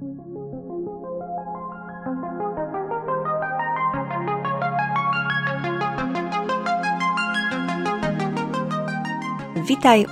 Witaj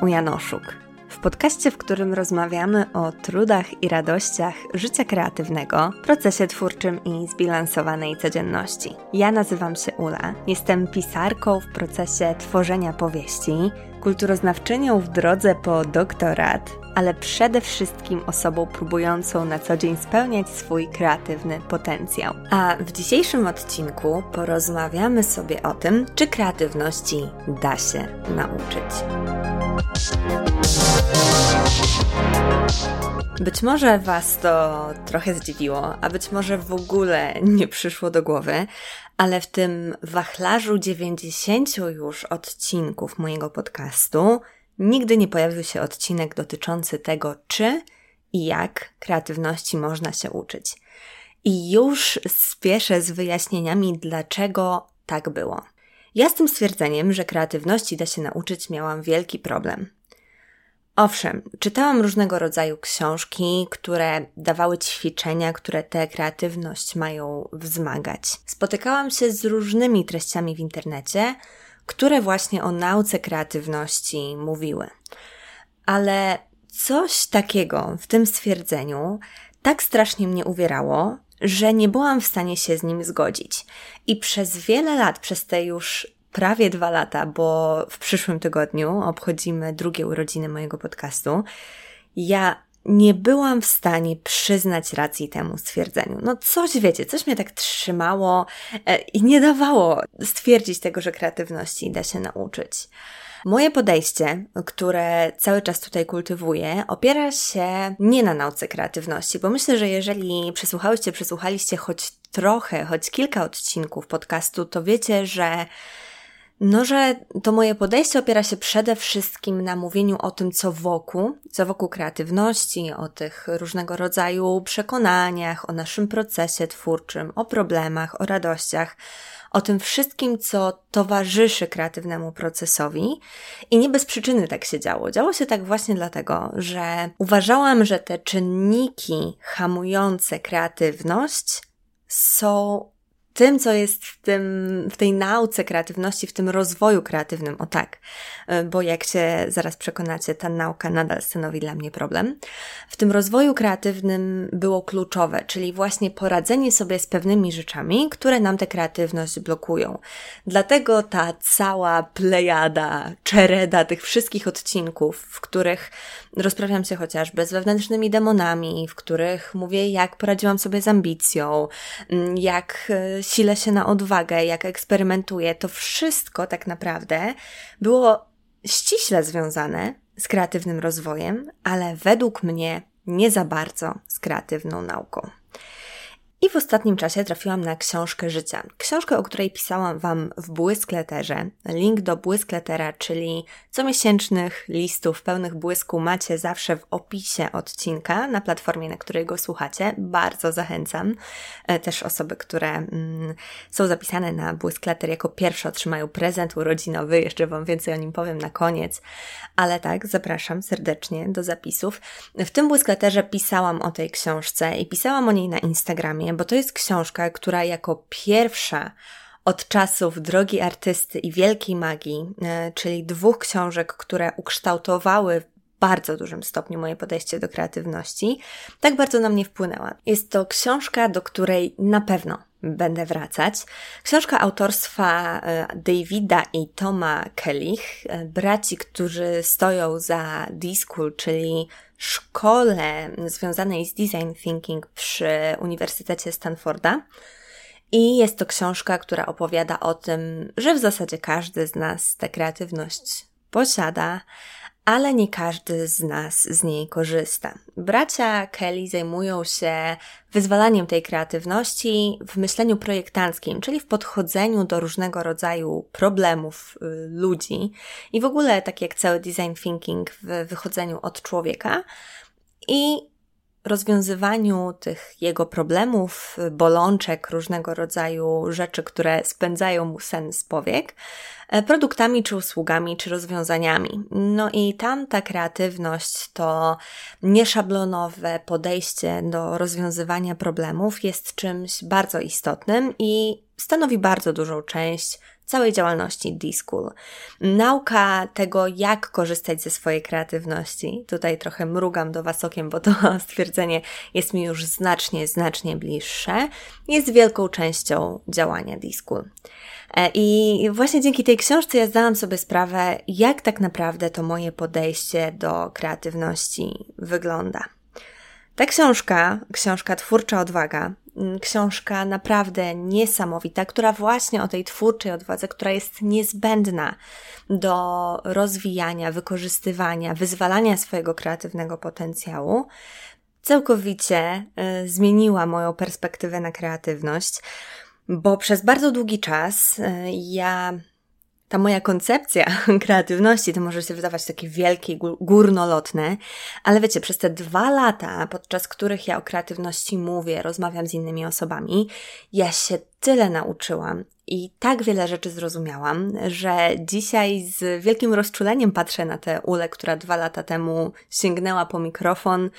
u Janoszuk. W podcaście, w którym rozmawiamy o trudach i radościach życia kreatywnego, procesie twórczym i zbilansowanej codzienności. Ja nazywam się Ula, jestem pisarką w procesie tworzenia powieści, kulturoznawczynią w drodze po doktorat, ale przede wszystkim osobą próbującą na co dzień spełniać swój kreatywny potencjał. A w dzisiejszym odcinku porozmawiamy sobie o tym, czy kreatywności da się nauczyć. Być może Was to trochę zdziwiło, a być może w ogóle nie przyszło do głowy, ale w tym wachlarzu 90 już odcinków mojego podcastu nigdy nie pojawił się odcinek dotyczący tego, czy i jak kreatywności można się uczyć. I już spieszę z wyjaśnieniami, dlaczego tak było. Ja z tym stwierdzeniem, że kreatywności da się nauczyć, miałam wielki problem. Owszem, czytałam różnego rodzaju książki, które dawały ćwiczenia, które tę kreatywność mają wzmagać. Spotykałam się z różnymi treściami w internecie, które właśnie o nauce kreatywności mówiły. Ale coś takiego w tym stwierdzeniu tak strasznie mnie uwierało, że nie byłam w stanie się z nim zgodzić. I przez wiele lat, przez te już prawie dwa lata, bo w przyszłym tygodniu obchodzimy drugie urodziny mojego podcastu, ja nie byłam w stanie przyznać racji temu stwierdzeniu. No coś wiecie, coś mnie tak trzymało e, i nie dawało stwierdzić tego, że kreatywności da się nauczyć. Moje podejście, które cały czas tutaj kultywuję, opiera się nie na nauce kreatywności, bo myślę, że jeżeli przesłuchałyście, przesłuchaliście choć trochę, choć kilka odcinków podcastu, to wiecie, że no, że to moje podejście opiera się przede wszystkim na mówieniu o tym, co wokół, co wokół kreatywności, o tych różnego rodzaju przekonaniach, o naszym procesie twórczym, o problemach, o radościach, o tym wszystkim, co towarzyszy kreatywnemu procesowi. I nie bez przyczyny tak się działo. Działo się tak właśnie dlatego, że uważałam, że te czynniki hamujące kreatywność są tym, co jest w, tym, w tej nauce kreatywności, w tym rozwoju kreatywnym, o tak, e, bo jak się zaraz przekonacie, ta nauka nadal stanowi dla mnie problem. W tym rozwoju kreatywnym było kluczowe, czyli właśnie poradzenie sobie z pewnymi rzeczami, które nam tę kreatywność blokują. Dlatego ta cała plejada, czereda tych wszystkich odcinków, w których rozprawiam się chociażby z wewnętrznymi demonami, w których mówię, jak poradziłam sobie z ambicją, jak e, silę się na odwagę, jak eksperymentuję, to wszystko tak naprawdę było ściśle związane z kreatywnym rozwojem, ale według mnie nie za bardzo z kreatywną nauką. I w ostatnim czasie trafiłam na książkę życia. Książkę, o której pisałam Wam w Błyskleterze. Link do Błyskletera, czyli comiesięcznych listów pełnych błysku macie zawsze w opisie odcinka na platformie, na której go słuchacie. Bardzo zachęcam. E, też osoby, które mm, są zapisane na Błyskleter jako pierwsze otrzymają prezent urodzinowy. Jeszcze Wam więcej o nim powiem na koniec. Ale tak, zapraszam serdecznie do zapisów. W tym Błyskleterze pisałam o tej książce i pisałam o niej na Instagramie bo to jest książka, która jako pierwsza od czasów Drogi Artysty i Wielkiej Magii, e, czyli dwóch książek, które ukształtowały w bardzo dużym stopniu moje podejście do kreatywności, tak bardzo na mnie wpłynęła. Jest to książka, do której na pewno będę wracać. Książka autorstwa e, Davida i Toma Kellich, e, braci, którzy stoją za D-School, czyli szkole związanej z design thinking przy Uniwersytecie Stanforda. I jest to książka, która opowiada o tym, że w zasadzie każdy z nas tę kreatywność posiada, ale nie każdy z nas z niej korzysta. Bracia Kelly zajmują się wyzwalaniem tej kreatywności w myśleniu projektanckim, czyli w podchodzeniu do różnego rodzaju problemów y, ludzi i w ogóle tak jak cały design thinking w wychodzeniu od człowieka. I rozwiązywaniu tych jego problemów, bolączek, różnego rodzaju rzeczy, które spędzają mu sen z powiek, e, produktami czy usługami, czy rozwiązaniami. No i tam ta kreatywność, to nieszablonowe podejście do rozwiązywania problemów jest czymś bardzo istotnym i stanowi bardzo dużą część całej działalności D-School. Nauka tego, jak korzystać ze swojej kreatywności. Tutaj trochę mrugam do Was okiem, bo to stwierdzenie jest mi już znacznie, znacznie bliższe. Jest wielką częścią działania D-School. E, I właśnie dzięki tej książce ja zdałam sobie sprawę, jak tak naprawdę to moje podejście do kreatywności wygląda. Ta książka, książka Twórcza Odwaga, książka naprawdę niesamowita, która właśnie o tej twórczej odwadze, która jest niezbędna do rozwijania, wykorzystywania, wyzwalania swojego kreatywnego potencjału, całkowicie y, zmieniła moją perspektywę na kreatywność, bo przez bardzo długi czas y, ja ta moja koncepcja kreatywności to może się wydawać takie wielkie, górnolotne, ale wiecie, przez te dwa lata, podczas których ja o kreatywności mówię, rozmawiam z innymi osobami, ja się tyle nauczyłam i tak wiele rzeczy zrozumiałam, że dzisiaj z wielkim rozczuleniem patrzę na tę ulę, która dwa lata temu sięgnęła po mikrofon,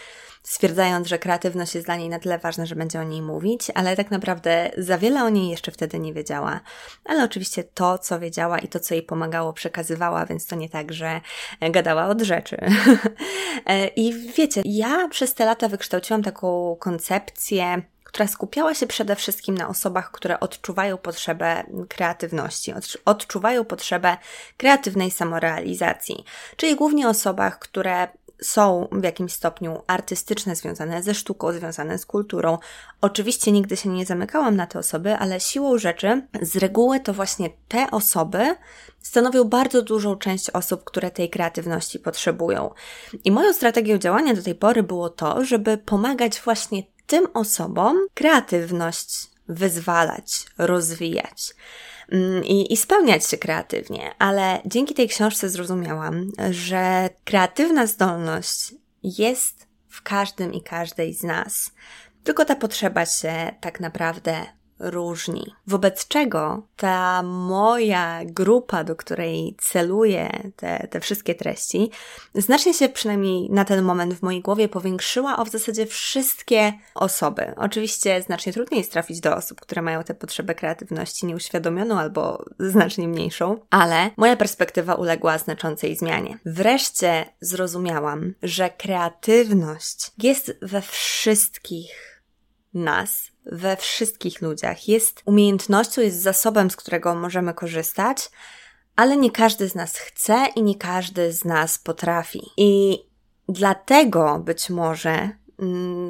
stwierdzając, że kreatywność jest dla niej na tyle ważna, że będzie o niej mówić, ale tak naprawdę za wiele o niej jeszcze wtedy nie wiedziała. Ale oczywiście to, co wiedziała i to, co jej pomagało, przekazywała, więc to nie tak, że gadała od rzeczy. I wiecie, ja przez te lata wykształciłam taką koncepcję, która skupiała się przede wszystkim na osobach, które odczuwają potrzebę kreatywności, odczuwają potrzebę kreatywnej samorealizacji, czyli głównie osobach, które są w jakimś stopniu artystyczne, związane ze sztuką, związane z kulturą. Oczywiście nigdy się nie zamykałam na te osoby, ale siłą rzeczy z reguły to właśnie te osoby stanowią bardzo dużą część osób, które tej kreatywności potrzebują. I moją strategią działania do tej pory było to, żeby pomagać właśnie tym osobom kreatywność wyzwalać, rozwijać. Mm, i, i spełniać się kreatywnie, ale dzięki tej książce zrozumiałam, że kreatywna zdolność jest w każdym i każdej z nas. Tylko ta potrzeba się tak naprawdę różni. Wobec czego ta moja grupa, do której celuję te, te wszystkie treści, znacznie się przynajmniej na ten moment w mojej głowie powiększyła o w zasadzie wszystkie osoby. Oczywiście znacznie trudniej jest trafić do osób, które mają tę potrzebę kreatywności nieuświadomioną albo znacznie mniejszą, ale moja perspektywa uległa znaczącej zmianie. Wreszcie zrozumiałam, że kreatywność jest we wszystkich nas, we wszystkich ludziach. Jest umiejętnością, jest zasobem, z którego możemy korzystać, ale nie każdy z nas chce i nie każdy z nas potrafi. I dlatego być może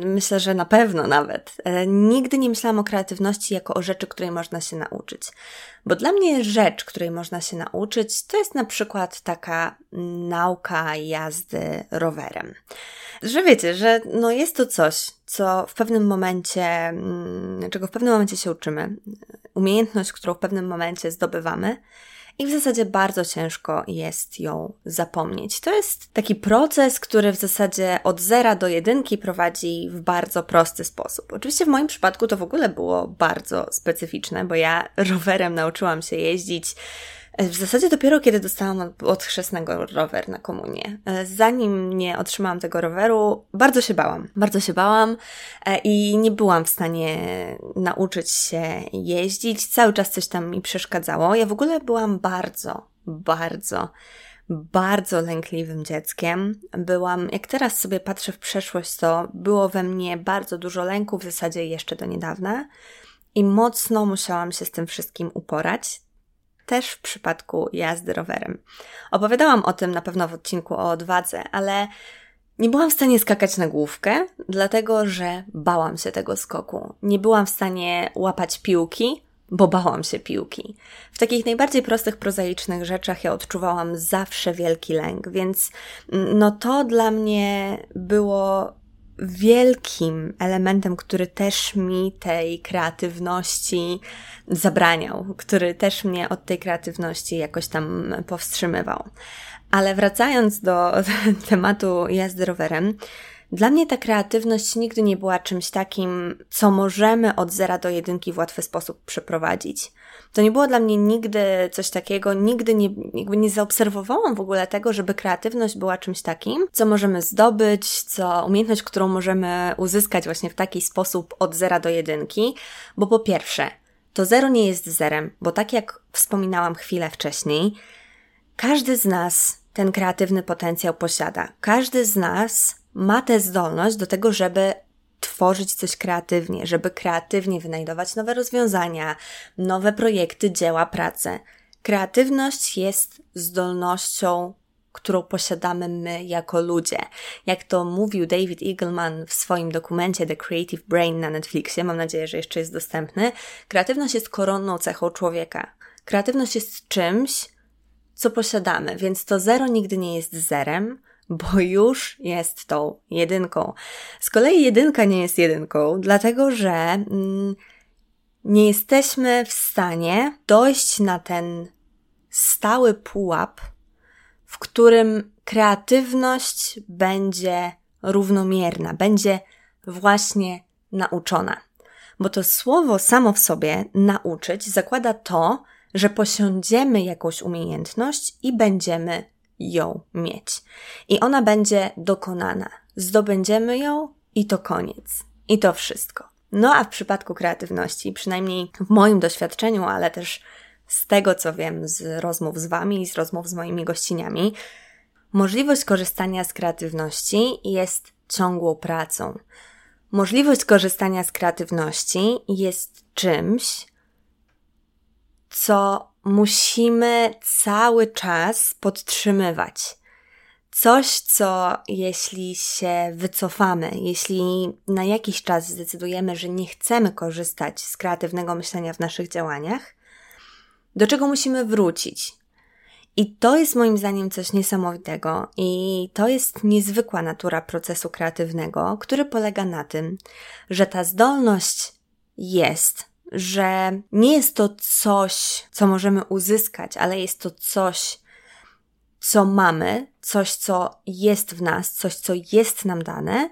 Myślę, że na pewno nawet. E, nigdy nie myślałam o kreatywności jako o rzeczy, której można się nauczyć. Bo dla mnie rzecz, której można się nauczyć, to jest na przykład taka nauka jazdy rowerem. Że wiecie, że no jest to coś, co w pewnym momencie, mm, czego w pewnym momencie się uczymy, umiejętność, którą w pewnym momencie zdobywamy, i w zasadzie bardzo ciężko jest ją zapomnieć. To jest taki proces, który w zasadzie od zera do jedynki prowadzi w bardzo prosty sposób. Oczywiście w moim przypadku to w ogóle było bardzo specyficzne, bo ja rowerem nauczyłam się jeździć w zasadzie dopiero kiedy dostałam od chrzestnego rower na komunię. E, zanim nie otrzymałam tego roweru, bardzo się bałam. Bardzo się bałam e, i nie byłam w stanie nauczyć się jeździć. Cały czas coś tam mi przeszkadzało. Ja w ogóle byłam bardzo, bardzo bardzo lękliwym dzieckiem. Byłam, jak teraz sobie patrzę w przeszłość, to było we mnie bardzo dużo lęku, w zasadzie jeszcze do niedawna. I mocno musiałam się z tym wszystkim uporać też w przypadku jazdy rowerem. Opowiadałam o tym na pewno w odcinku o odwadze, ale nie byłam w stanie skakać na główkę, dlatego że bałam się tego skoku. Nie byłam w stanie łapać piłki, bo bałam się piłki. W takich najbardziej prostych, prozaicznych rzeczach ja odczuwałam zawsze wielki lęk, więc no to dla mnie było wielkim elementem, który też mi tej kreatywności zabraniał, który też mnie od tej kreatywności jakoś tam powstrzymywał. Ale wracając do tematu jazdy rowerem, Dla mnie ta kreatywność nigdy nie była czymś takim, co możemy od zera do jedynki w łatwy sposób przeprowadzić. To nie było dla mnie nigdy coś takiego, nigdy nie, jakby nie zaobserwowałam w ogóle tego, żeby kreatywność była czymś takim, co możemy zdobyć, co umiejętność, którą możemy uzyskać właśnie w taki sposób od zera do jedynki, bo po pierwsze, to zero nie jest zerem, bo tak jak wspominałam chwilę wcześniej, każdy z nas ten kreatywny potencjał posiada. Każdy z nas ma tę zdolność do tego, żeby tworzyć coś kreatywnie, żeby kreatywnie wynajdować nowe rozwiązania, nowe projekty, dzieła, pracę. Kreatywność jest zdolnością, którą posiadamy my jako ludzie. Jak to mówił David Eagleman w swoim dokumencie The Creative Brain na Netflixie, mam nadzieję, że jeszcze jest dostępny, kreatywność jest koronną cechą człowieka. Kreatywność jest czymś, co posiadamy, więc to zero nigdy nie jest zerem, bo już jest tą jedynką. Z kolei jedynka nie jest jedynką, dlatego że mm, nie jesteśmy w stanie dojść na ten stały pułap, w którym kreatywność będzie równomierna, będzie właśnie nauczona. Bo to słowo samo w sobie nauczyć zakłada to, że posiądziemy jakąś umiejętność i będziemy ją mieć. I ona będzie dokonana. Zdobędziemy ją i to koniec. I to wszystko. No a w przypadku kreatywności, przynajmniej w moim doświadczeniu, ale też z tego, co wiem z rozmów z Wami i z rozmów z moimi gościniami, możliwość korzystania z kreatywności jest ciągłą pracą. Możliwość korzystania z kreatywności jest czymś, co musimy cały czas podtrzymywać. Coś, co jeśli się wycofamy, jeśli na jakiś czas zdecydujemy, że nie chcemy korzystać z kreatywnego myślenia w naszych działaniach, do czego musimy wrócić. I to jest moim zdaniem coś niesamowitego, i to jest niezwykła natura procesu kreatywnego, który polega na tym, że ta zdolność jest, że nie jest to coś, co możemy uzyskać, ale jest to coś, co mamy, coś, co jest w nas, coś, co jest nam dane,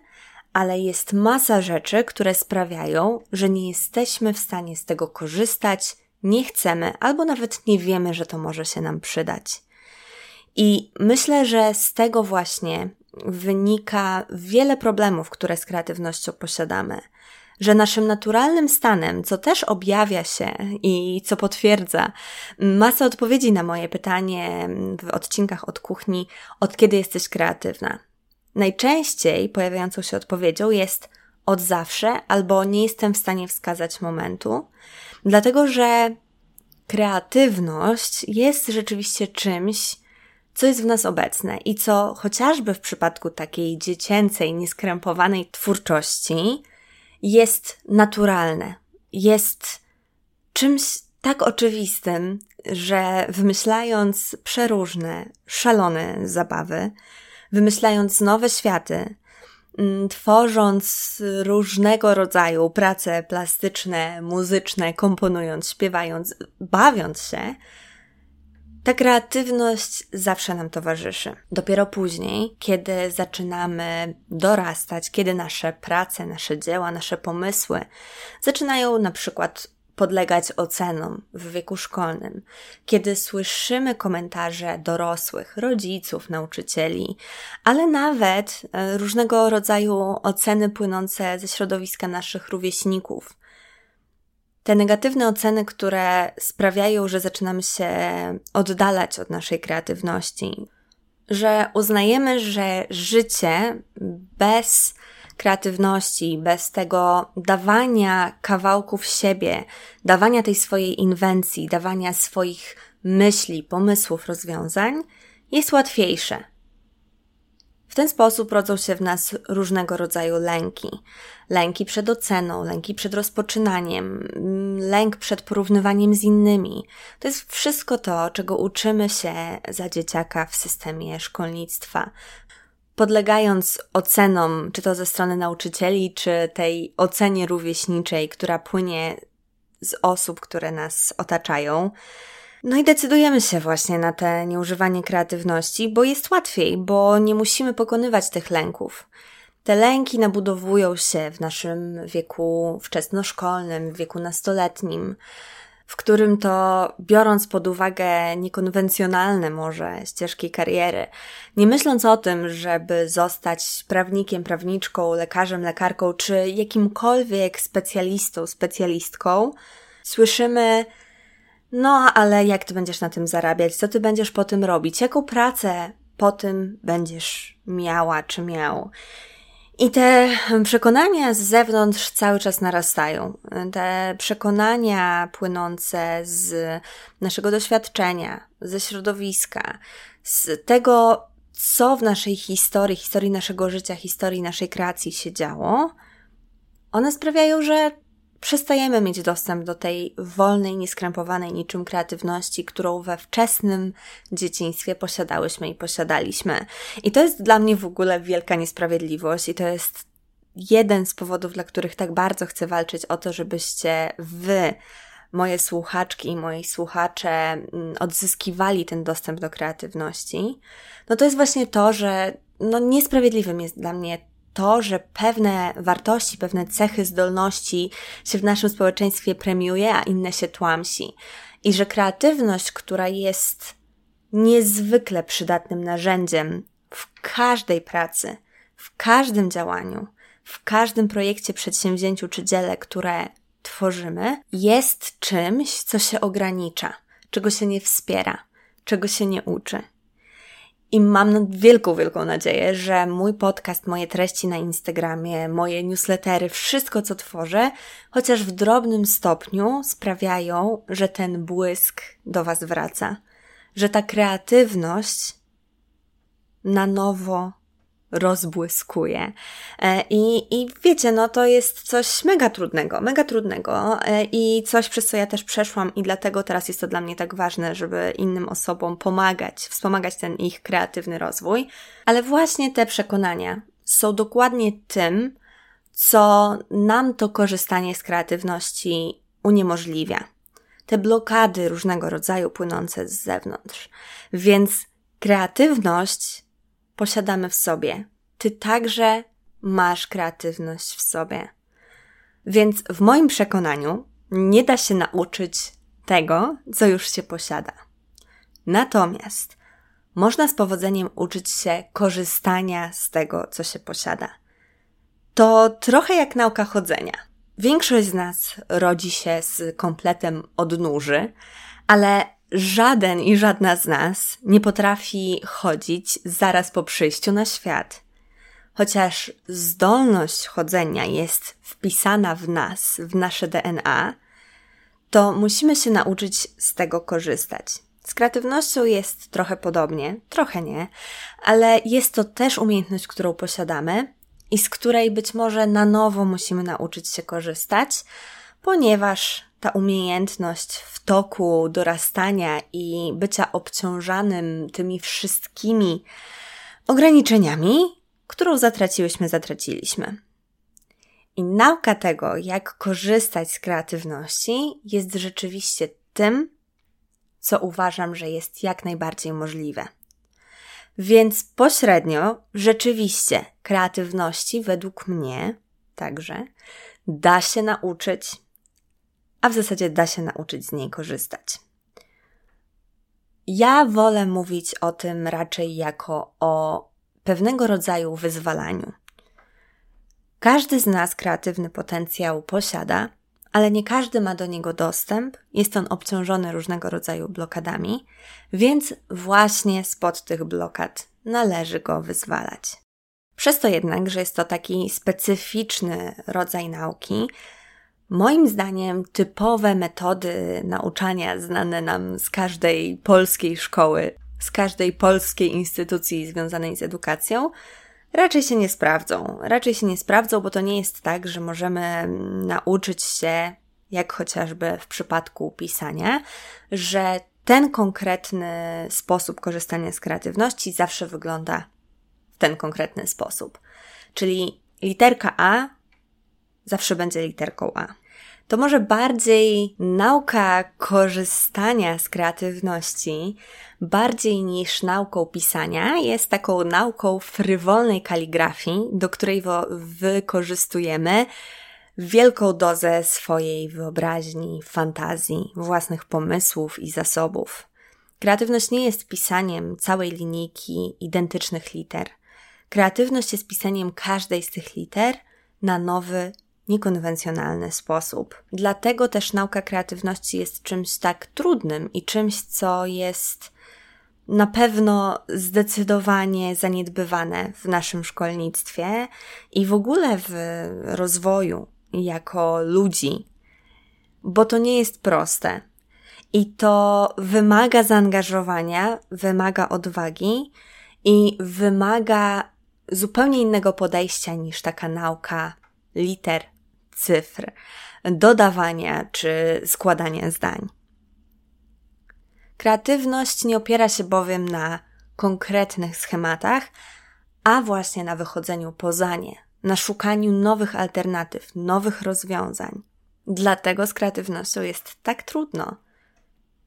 ale jest masa rzeczy, które sprawiają, że nie jesteśmy w stanie z tego korzystać, nie chcemy, albo nawet nie wiemy, że to może się nam przydać. I myślę, że z tego właśnie wynika wiele problemów, które z kreatywnością posiadamy że naszym naturalnym stanem, co też objawia się i co potwierdza masę odpowiedzi na moje pytanie w odcinkach od kuchni, od kiedy jesteś kreatywna. Najczęściej pojawiającą się odpowiedzią jest od zawsze albo nie jestem w stanie wskazać momentu, dlatego że kreatywność jest rzeczywiście czymś, co jest w nas obecne i co chociażby w przypadku takiej dziecięcej, nieskrępowanej twórczości jest naturalne, jest czymś tak oczywistym, że wymyślając przeróżne, szalone zabawy, wymyślając nowe światy, mm, tworząc różnego rodzaju prace plastyczne, muzyczne, komponując, śpiewając, bawiąc się, ta kreatywność zawsze nam towarzyszy. Dopiero później, kiedy zaczynamy dorastać, kiedy nasze prace, nasze dzieła, nasze pomysły zaczynają na przykład podlegać ocenom w wieku szkolnym, kiedy słyszymy komentarze dorosłych, rodziców, nauczycieli, ale nawet e, różnego rodzaju oceny płynące ze środowiska naszych rówieśników, te negatywne oceny, które sprawiają, że zaczynamy się oddalać od naszej kreatywności, że uznajemy, że życie bez kreatywności, bez tego dawania kawałków siebie, dawania tej swojej inwencji, dawania swoich myśli, pomysłów, rozwiązań jest łatwiejsze. W ten sposób rodzą się w nas różnego rodzaju lęki. Lęki przed oceną, lęki przed rozpoczynaniem, lęk przed porównywaniem z innymi. To jest wszystko to, czego uczymy się za dzieciaka w systemie szkolnictwa. Podlegając ocenom, czy to ze strony nauczycieli, czy tej ocenie rówieśniczej, która płynie z osób, które nas otaczają, no i decydujemy się właśnie na te nieużywanie kreatywności, bo jest łatwiej, bo nie musimy pokonywać tych lęków. Te lęki nabudowują się w naszym wieku wczesnoszkolnym, wieku nastoletnim, w którym to, biorąc pod uwagę niekonwencjonalne może ścieżki kariery, nie myśląc o tym, żeby zostać prawnikiem, prawniczką, lekarzem, lekarką, czy jakimkolwiek specjalistą, specjalistką, słyszymy, no ale jak ty będziesz na tym zarabiać? Co ty będziesz po tym robić? Jaką pracę po tym będziesz miała czy miał? I te przekonania z zewnątrz cały czas narastają. Te przekonania płynące z naszego doświadczenia, ze środowiska, z tego, co w naszej historii, historii naszego życia, historii naszej kreacji się działo, one sprawiają, że przestajemy mieć dostęp do tej wolnej, nieskrępowanej niczym kreatywności, którą we wczesnym dzieciństwie posiadałyśmy i posiadaliśmy. I to jest dla mnie w ogóle wielka niesprawiedliwość i to jest jeden z powodów, dla których tak bardzo chcę walczyć o to, żebyście wy, moje słuchaczki i moi słuchacze mm, odzyskiwali ten dostęp do kreatywności, no to jest właśnie to, że no niesprawiedliwym jest dla mnie to, że pewne wartości, pewne cechy, zdolności się w naszym społeczeństwie premiuje, a inne się tłamsi. I że kreatywność, która jest niezwykle przydatnym narzędziem w każdej pracy, w każdym działaniu, w każdym projekcie, przedsięwzięciu czy dziele, które tworzymy, jest czymś, co się ogranicza, czego się nie wspiera, czego się nie uczy. I mam wielką, wielką nadzieję, że mój podcast, moje treści na Instagramie, moje newslettery, wszystko co tworzę, chociaż w drobnym stopniu sprawiają, że ten błysk do Was wraca, że ta kreatywność na nowo rozbłyskuje. E, I, I wiecie, no to jest coś mega trudnego, mega trudnego e, i coś, przez co ja też przeszłam i dlatego teraz jest to dla mnie tak ważne, żeby innym osobom pomagać, wspomagać ten ich kreatywny rozwój. Ale właśnie te przekonania są dokładnie tym, co nam to korzystanie z kreatywności uniemożliwia. Te blokady różnego rodzaju płynące z zewnątrz. Więc kreatywność posiadamy w sobie. Ty także masz kreatywność w sobie. Więc w moim przekonaniu nie da się nauczyć tego, co już się posiada. Natomiast można z powodzeniem uczyć się korzystania z tego, co się posiada. To trochę jak nauka chodzenia. Większość z nas rodzi się z kompletem odnóży, ale Żaden i żadna z nas nie potrafi chodzić zaraz po przyjściu na świat. Chociaż zdolność chodzenia jest wpisana w nas, w nasze DNA, to musimy się nauczyć z tego korzystać. Z kreatywnością jest trochę podobnie, trochę nie, ale jest to też umiejętność, którą posiadamy i z której być może na nowo musimy nauczyć się korzystać, ponieważ ta umiejętność w toku dorastania i bycia obciążanym tymi wszystkimi ograniczeniami, którą zatraciłyśmy, zatraciliśmy. I nauka tego, jak korzystać z kreatywności, jest rzeczywiście tym, co uważam, że jest jak najbardziej możliwe. Więc pośrednio, rzeczywiście, kreatywności według mnie także da się nauczyć a w zasadzie da się nauczyć z niej korzystać. Ja wolę mówić o tym raczej jako o pewnego rodzaju wyzwalaniu. Każdy z nas kreatywny potencjał posiada, ale nie każdy ma do niego dostęp, jest on obciążony różnego rodzaju blokadami, więc właśnie spod tych blokad należy go wyzwalać. Przez to jednak, że jest to taki specyficzny rodzaj nauki, Moim zdaniem typowe metody nauczania znane nam z każdej polskiej szkoły, z każdej polskiej instytucji związanej z edukacją, raczej się nie sprawdzą. Raczej się nie sprawdzą, bo to nie jest tak, że możemy nauczyć się, jak chociażby w przypadku pisania, że ten konkretny sposób korzystania z kreatywności zawsze wygląda w ten konkretny sposób. Czyli literka A zawsze będzie literką A. to może bardziej nauka korzystania z kreatywności, bardziej niż nauką pisania, jest taką nauką frywolnej kaligrafii, do której wykorzystujemy wielką dozę swojej wyobraźni, fantazji, własnych pomysłów i zasobów. Kreatywność nie jest pisaniem całej linijki identycznych liter. Kreatywność jest pisaniem każdej z tych liter na nowy, niekonwencjonalny sposób. Dlatego też nauka kreatywności jest czymś tak trudnym i czymś, co jest na pewno zdecydowanie zaniedbywane w naszym szkolnictwie i w ogóle w rozwoju jako ludzi, bo to nie jest proste. I to wymaga zaangażowania, wymaga odwagi i wymaga zupełnie innego podejścia niż taka nauka liter, cyfr, dodawania czy składania zdań. Kreatywność nie opiera się bowiem na konkretnych schematach, a właśnie na wychodzeniu poza nie, na szukaniu nowych alternatyw, nowych rozwiązań. Dlatego z kreatywnością jest tak trudno.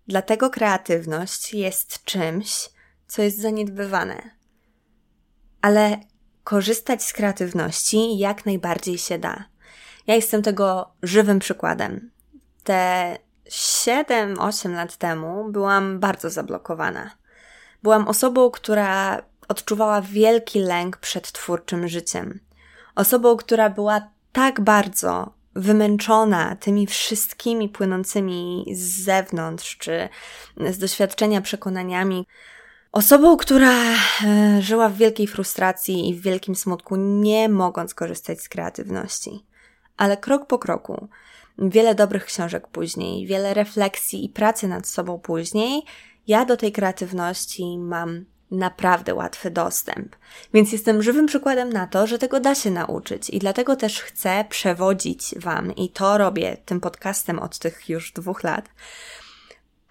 Dlatego kreatywność jest czymś, co jest zaniedbywane. Ale korzystać z kreatywności jak najbardziej się da. Ja jestem tego żywym przykładem. Te 7-8 lat temu byłam bardzo zablokowana. Byłam osobą, która odczuwała wielki lęk przed twórczym życiem. Osobą, która była tak bardzo wymęczona tymi wszystkimi płynącymi z zewnątrz czy z doświadczenia przekonaniami. Osobą, która e, żyła w wielkiej frustracji i w wielkim smutku, nie mogąc korzystać z kreatywności. Ale krok po kroku, wiele dobrych książek później, wiele refleksji i pracy nad sobą później, ja do tej kreatywności mam naprawdę łatwy dostęp. Więc jestem żywym przykładem na to, że tego da się nauczyć i dlatego też chcę przewodzić Wam i to robię tym podcastem od tych już dwóch lat.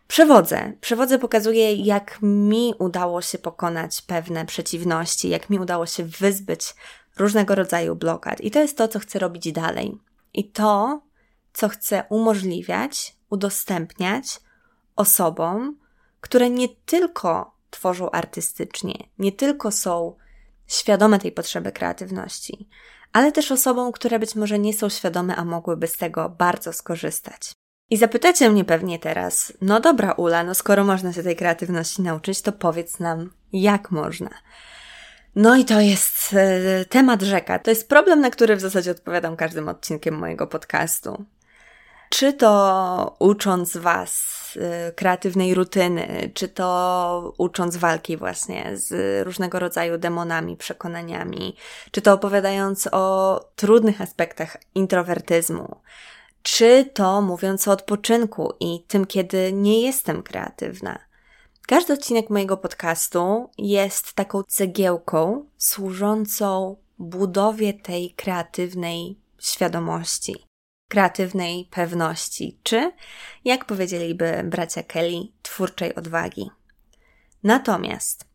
Przewodzę. Przewodzę pokazuje, jak mi udało się pokonać pewne przeciwności, jak mi udało się wyzbyć różnego rodzaju blokad. I to jest to, co chcę robić dalej. I to, co chcę umożliwiać, udostępniać osobom, które nie tylko tworzą artystycznie, nie tylko są świadome tej potrzeby kreatywności, ale też osobom, które być może nie są świadome, a mogłyby z tego bardzo skorzystać. I zapytacie mnie pewnie teraz, no dobra, Ula, no skoro można się tej kreatywności nauczyć, to powiedz nam, jak można. No i to jest e, temat rzeka. To jest problem, na który w zasadzie odpowiadam każdym odcinkiem mojego podcastu. Czy to ucząc Was y, kreatywnej rutyny, czy to ucząc walki właśnie z różnego rodzaju demonami, przekonaniami, czy to opowiadając o trudnych aspektach introwertyzmu, czy to mówiąc o odpoczynku i tym, kiedy nie jestem kreatywna. Każdy odcinek mojego podcastu jest taką cegiełką służącą budowie tej kreatywnej świadomości kreatywnej pewności, czy, jak powiedzieliby bracia Kelly, twórczej odwagi. Natomiast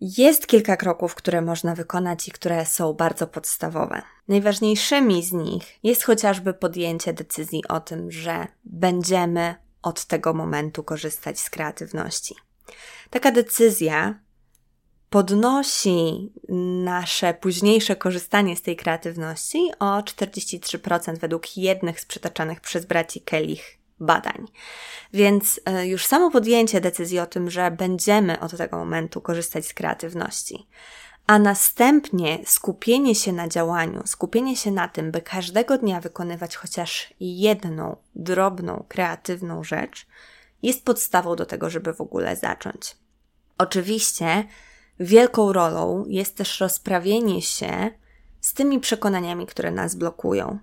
jest kilka kroków, które można wykonać i które są bardzo podstawowe. Najważniejszymi z nich jest chociażby podjęcie decyzji o tym, że będziemy od tego momentu korzystać z kreatywności. Taka decyzja podnosi nasze późniejsze korzystanie z tej kreatywności o 43% według jednych z przytaczanych przez braci Kellich badań. Więc e, już samo podjęcie decyzji o tym, że będziemy od tego momentu korzystać z kreatywności, a następnie skupienie się na działaniu, skupienie się na tym, by każdego dnia wykonywać chociaż jedną drobną, kreatywną rzecz, jest podstawą do tego, żeby w ogóle zacząć. Oczywiście, Wielką rolą jest też rozprawienie się z tymi przekonaniami, które nas blokują.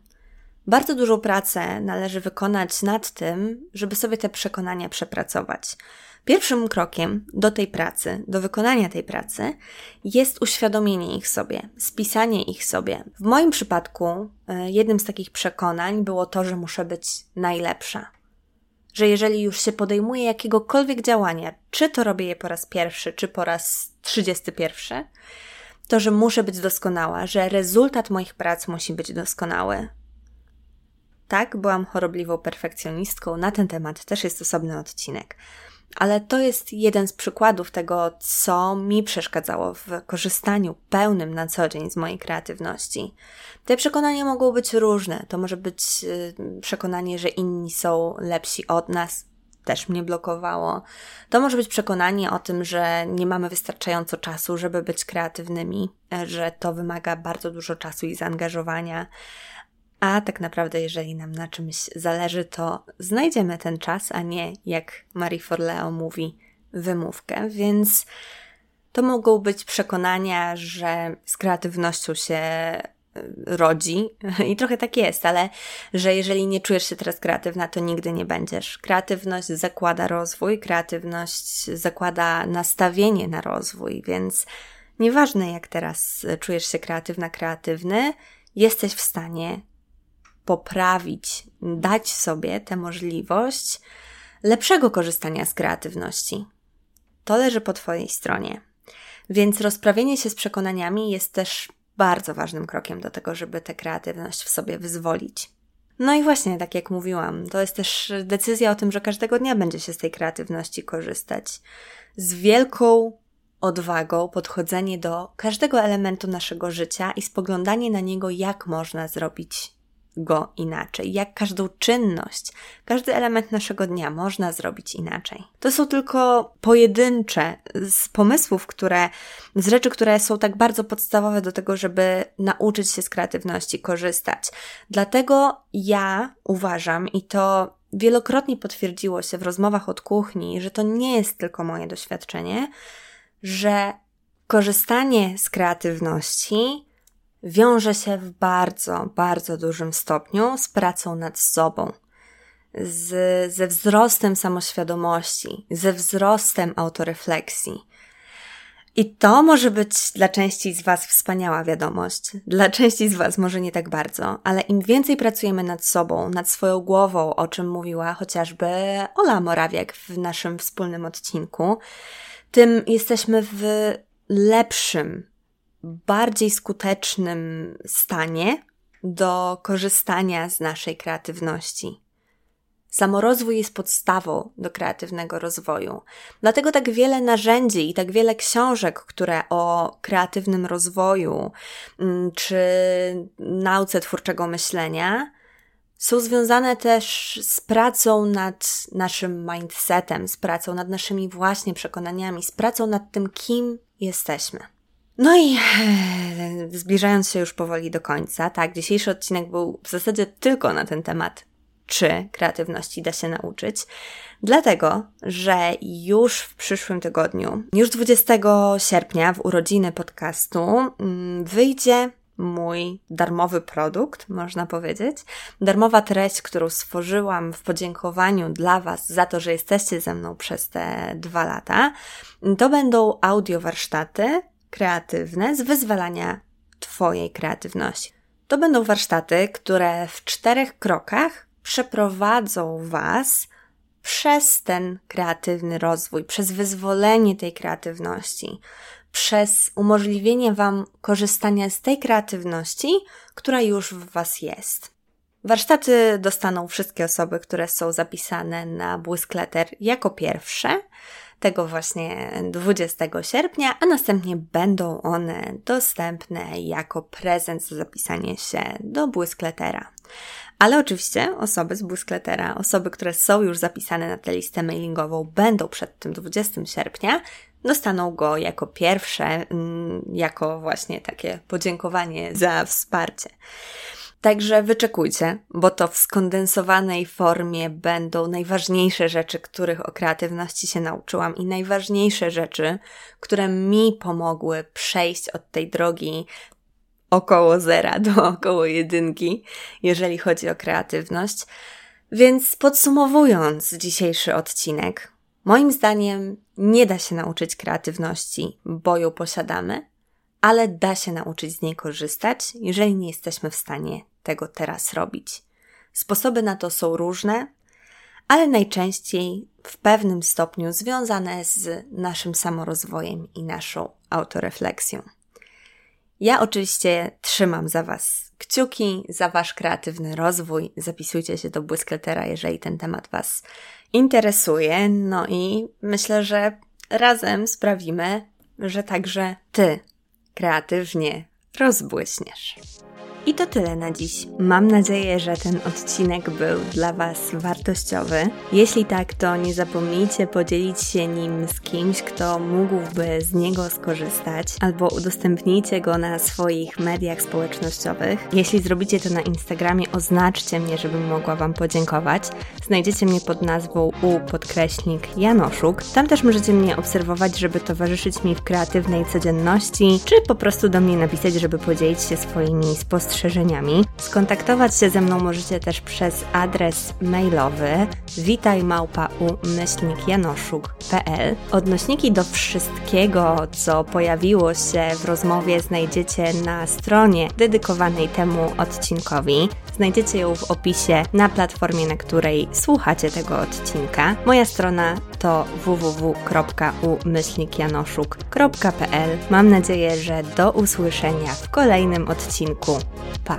Bardzo dużą pracę należy wykonać nad tym, żeby sobie te przekonania przepracować. Pierwszym krokiem do tej pracy, do wykonania tej pracy, jest uświadomienie ich sobie, spisanie ich sobie. W moim przypadku e, jednym z takich przekonań było to, że muszę być najlepsza że jeżeli już się podejmuje jakiegokolwiek działania, czy to robię je po raz pierwszy, czy po raz trzydziesty pierwszy, to że muszę być doskonała, że rezultat moich prac musi być doskonały. Tak, byłam chorobliwą perfekcjonistką, na ten temat też jest osobny odcinek. Ale to jest jeden z przykładów tego, co mi przeszkadzało w korzystaniu pełnym na co dzień z mojej kreatywności. Te przekonania mogą być różne. To może być y, przekonanie, że inni są lepsi od nas, też mnie blokowało. To może być przekonanie o tym, że nie mamy wystarczająco czasu, żeby być kreatywnymi, że to wymaga bardzo dużo czasu i zaangażowania. A tak naprawdę, jeżeli nam na czymś zależy, to znajdziemy ten czas, a nie, jak Marie Forleo mówi, wymówkę. Więc to mogą być przekonania, że z kreatywnością się rodzi i trochę tak jest, ale że jeżeli nie czujesz się teraz kreatywna, to nigdy nie będziesz. Kreatywność zakłada rozwój, kreatywność zakłada nastawienie na rozwój, więc nieważne jak teraz czujesz się kreatywna, kreatywny, jesteś w stanie poprawić, dać sobie tę możliwość lepszego korzystania z kreatywności. To leży po Twojej stronie. Więc rozprawienie się z przekonaniami jest też bardzo ważnym krokiem do tego, żeby tę kreatywność w sobie wyzwolić. No i właśnie, tak jak mówiłam, to jest też decyzja o tym, że każdego dnia będzie się z tej kreatywności korzystać. Z wielką odwagą podchodzenie do każdego elementu naszego życia i spoglądanie na niego, jak można zrobić go inaczej, jak każdą czynność, każdy element naszego dnia można zrobić inaczej. To są tylko pojedyncze z pomysłów, które, z rzeczy, które są tak bardzo podstawowe do tego, żeby nauczyć się z kreatywności korzystać. Dlatego ja uważam, i to wielokrotnie potwierdziło się w rozmowach od kuchni, że to nie jest tylko moje doświadczenie, że korzystanie z kreatywności wiąże się w bardzo, bardzo dużym stopniu z pracą nad sobą, z, ze wzrostem samoświadomości, ze wzrostem autorefleksji. I to może być dla części z Was wspaniała wiadomość. Dla części z Was może nie tak bardzo, ale im więcej pracujemy nad sobą, nad swoją głową, o czym mówiła chociażby Ola Morawiak w naszym wspólnym odcinku, tym jesteśmy w lepszym, bardziej skutecznym stanie do korzystania z naszej kreatywności. Samorozwój jest podstawą do kreatywnego rozwoju. Dlatego tak wiele narzędzi i tak wiele książek, które o kreatywnym rozwoju mm, czy nauce twórczego myślenia są związane też z pracą nad naszym mindsetem, z pracą nad naszymi właśnie przekonaniami, z pracą nad tym, kim jesteśmy. No i e, zbliżając się już powoli do końca, tak, dzisiejszy odcinek był w zasadzie tylko na ten temat, czy kreatywności da się nauczyć, dlatego, że już w przyszłym tygodniu, już 20 sierpnia, w urodziny podcastu, mm, wyjdzie mój darmowy produkt, można powiedzieć. Darmowa treść, którą stworzyłam w podziękowaniu dla Was za to, że jesteście ze mną przez te dwa lata. To będą audio warsztaty kreatywne z wyzwalania Twojej kreatywności. To będą warsztaty, które w czterech krokach przeprowadzą Was przez ten kreatywny rozwój, przez wyzwolenie tej kreatywności, przez umożliwienie Wam korzystania z tej kreatywności, która już w Was jest. Warsztaty dostaną wszystkie osoby, które są zapisane na Błyskleter jako pierwsze, tego właśnie 20 sierpnia, a następnie będą one dostępne jako prezent za zapisanie się do Błyskletera. Ale oczywiście osoby z Błyskletera, osoby, które są już zapisane na tę listę mailingową, będą przed tym 20 sierpnia, dostaną go jako pierwsze, mm, jako właśnie takie podziękowanie za wsparcie. Także wyczekujcie, bo to w skondensowanej formie będą najważniejsze rzeczy, których o kreatywności się nauczyłam i najważniejsze rzeczy, które mi pomogły przejść od tej drogi około zera do około jedynki, jeżeli chodzi o kreatywność. Więc podsumowując dzisiejszy odcinek, moim zdaniem nie da się nauczyć kreatywności, bo ją posiadamy, ale da się nauczyć z niej korzystać, jeżeli nie jesteśmy w stanie tego teraz robić. Sposoby na to są różne, ale najczęściej w pewnym stopniu związane z naszym samorozwojem i naszą autorefleksją. Ja oczywiście trzymam za Was kciuki za Wasz kreatywny rozwój. Zapisujcie się do Błyskletera, jeżeli ten temat Was interesuje. No i myślę, że razem sprawimy, że także Ty kreatywnie rozbłyśniesz. I to tyle na dziś. Mam nadzieję, że ten odcinek był dla Was wartościowy. Jeśli tak, to nie zapomnijcie podzielić się nim z kimś, kto mógłby z niego skorzystać, albo udostępnijcie go na swoich mediach społecznościowych. Jeśli zrobicie to na Instagramie, oznaczcie mnie, żebym mogła Wam podziękować. Znajdziecie mnie pod nazwą u podkreśnik Janoszuk. Tam też możecie mnie obserwować, żeby towarzyszyć mi w kreatywnej codzienności, czy po prostu do mnie napisać, żeby podzielić się swoimi spostrzeżeniami Skontaktować się ze mną możecie też przez adres mailowy witajmałpa.umyślnikjanoszuk.pl Odnośniki do wszystkiego, co pojawiło się w rozmowie znajdziecie na stronie dedykowanej temu odcinkowi. Znajdziecie ją w opisie na platformie, na której słuchacie tego odcinka. Moja strona to www.umyślnikjanoszuk.pl. Mam nadzieję, że do usłyszenia w kolejnym odcinku. Pa!